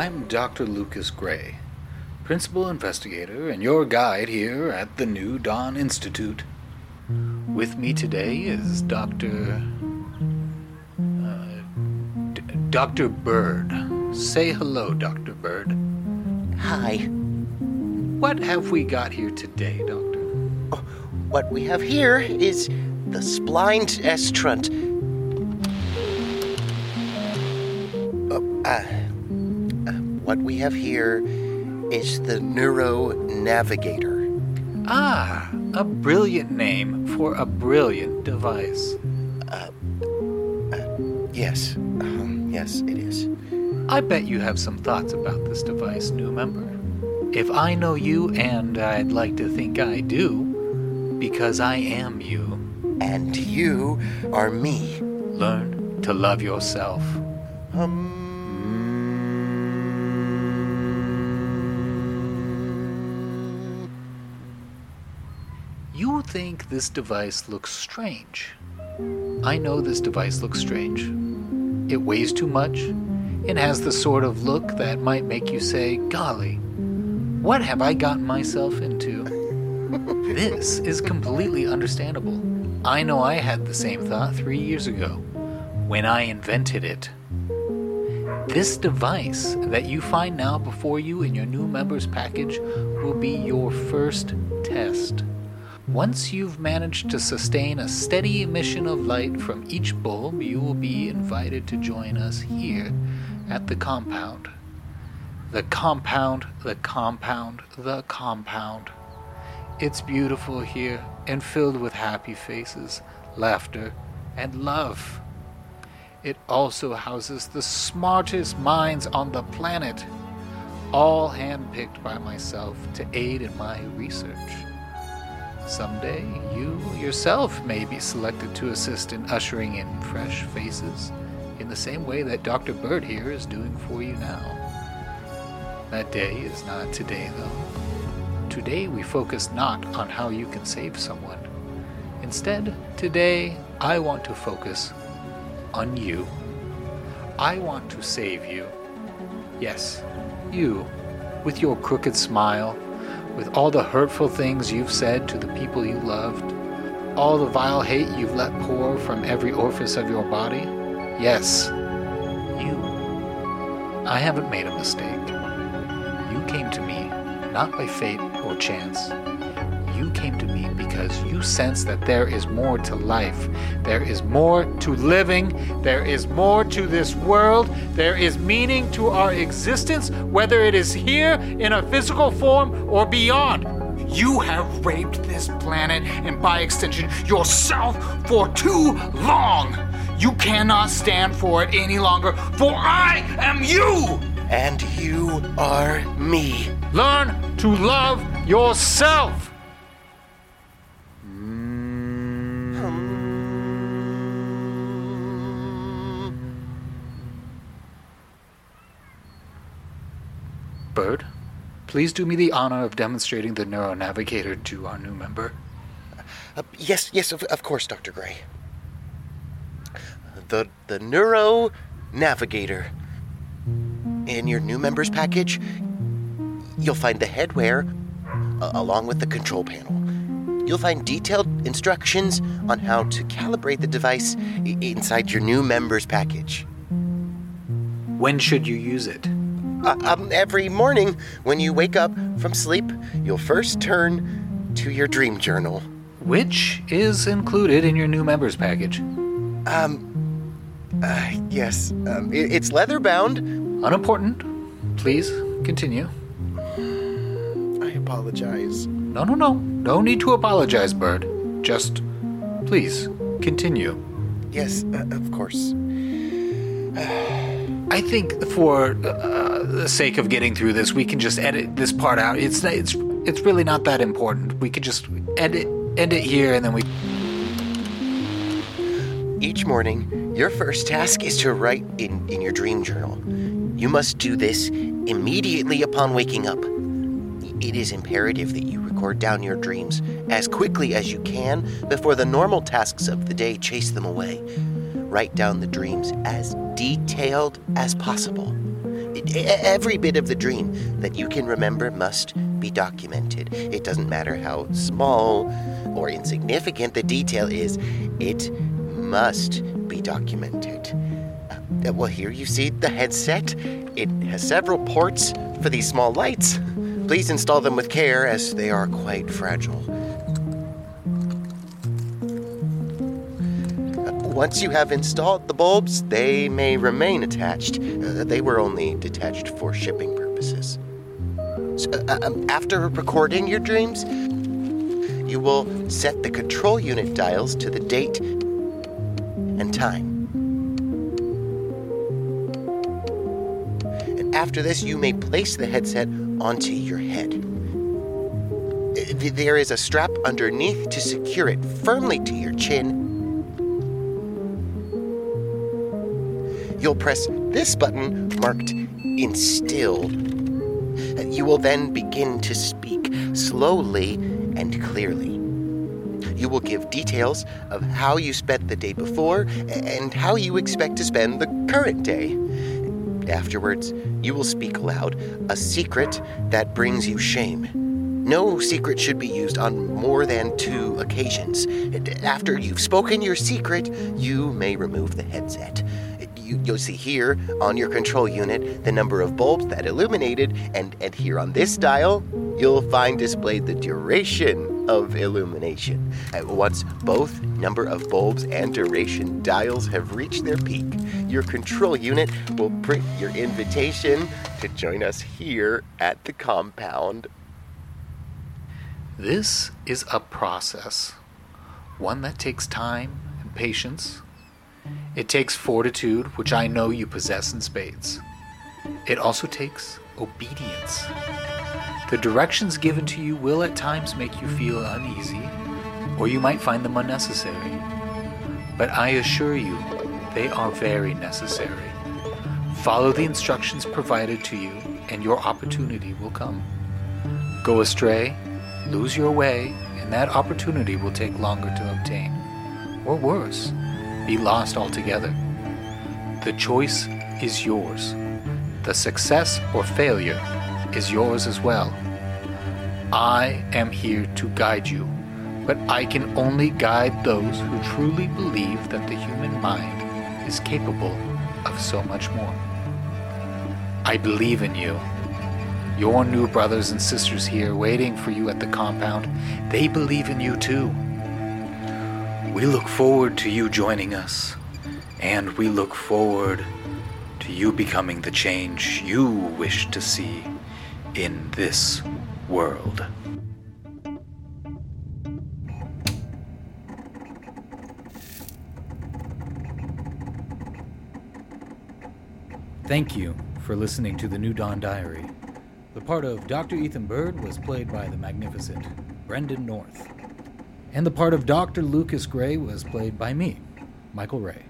I'm Dr. Lucas Gray, principal investigator and your guide here at the New Dawn Institute. With me today is Dr. Uh, D- Dr. Bird. Say hello, Dr. Bird. Hi. What have we got here today, Doctor? What we have here is the splint estrunt. Oh, uh, uh, what we have here is the Neuro Navigator. Ah, a brilliant name for a brilliant device. Uh, Yes, um, yes, it is. I bet you have some thoughts about this device, new member. If I know you, and I'd like to think I do, because I am you, And you are me. learn to love yourself. You think this device looks strange. I know this device looks strange. It weighs too much. It has the sort of look that might make you say, Golly, what have I gotten myself into? this is completely understandable. I know I had the same thought three years ago when I invented it. This device that you find now before you in your new members package will be your first test. Once you've managed to sustain a steady emission of light from each bulb, you will be invited to join us here at the compound. The compound, the compound, the compound. It's beautiful here and filled with happy faces, laughter, and love. It also houses the smartest minds on the planet, all handpicked by myself to aid in my research. Someday, you yourself may be selected to assist in ushering in fresh faces, in the same way that Dr. Bird here is doing for you now. That day is not today, though. Today, we focus not on how you can save someone. Instead, today, I want to focus on you. I want to save you. Yes, you, with your crooked smile, with all the hurtful things you've said to the people you loved, all the vile hate you've let pour from every orifice of your body. Yes, you. I haven't made a mistake. You came to me not by fate or chance. You came to me because you sense that there is more to life. There is more to living. There is more to this world. There is meaning to our existence, whether it is here in a physical form or beyond. You have raped this planet and, by extension, yourself for too long. You cannot stand for it any longer, for I am you. And you are me. Learn to love yourself. Please do me the honor of demonstrating the Neuro Navigator to our new member. Uh, yes, yes, of, of course, Dr. Gray. The, the Neuro Navigator. In your new members package, you'll find the headwear uh, along with the control panel. You'll find detailed instructions on how to calibrate the device i- inside your new members package. When should you use it? Uh, um, every morning when you wake up from sleep, you'll first turn to your dream journal. Which is included in your new members package. Um, uh, yes, um, it, it's leather bound. Unimportant. Please continue. I apologize. No, no, no. No need to apologize, Bird. Just please continue. Yes, uh, of course. I think for uh, the sake of getting through this, we can just edit this part out. It's it's it's really not that important. We could just edit end it here, and then we. Each morning, your first task is to write in, in your dream journal. You must do this immediately upon waking up. It is imperative that you record down your dreams as quickly as you can before the normal tasks of the day chase them away. Write down the dreams as detailed as possible. Every bit of the dream that you can remember must be documented. It doesn't matter how small or insignificant the detail is, it must be documented. Uh, well, here you see the headset. It has several ports for these small lights. Please install them with care as they are quite fragile. Once you have installed the bulbs, they may remain attached. Uh, they were only detached for shipping purposes. So, uh, um, after recording your dreams, you will set the control unit dials to the date and time. And after this, you may place the headset onto your head. Uh, there is a strap underneath to secure it firmly to your chin you'll press this button marked Instill. You will then begin to speak slowly and clearly. You will give details of how you spent the day before and how you expect to spend the current day. Afterwards, you will speak aloud a secret that brings you shame. No secret should be used on more than two occasions. After you've spoken your secret, you may remove the headset you, you'll see here on your control unit the number of bulbs that illuminated, and, and here on this dial, you'll find displayed the duration of illumination. And once both number of bulbs and duration dials have reached their peak, your control unit will print your invitation to join us here at the compound. This is a process, one that takes time and patience it takes fortitude, which I know you possess in spades. It also takes obedience. The directions given to you will at times make you feel uneasy, or you might find them unnecessary. But I assure you, they are very necessary. Follow the instructions provided to you, and your opportunity will come. Go astray, lose your way, and that opportunity will take longer to obtain. Or worse, be lost altogether. The choice is yours. The success or failure is yours as well. I am here to guide you, but I can only guide those who truly believe that the human mind is capable of so much more. I believe in you. Your new brothers and sisters here waiting for you at the compound, they believe in you too. We look forward to you joining us, and we look forward to you becoming the change you wish to see in this world. Thank you for listening to the New Dawn Diary. The part of Dr. Ethan Bird was played by the magnificent Brendan North and the part of Dr. Lucas Gray was played by me, Michael Ray.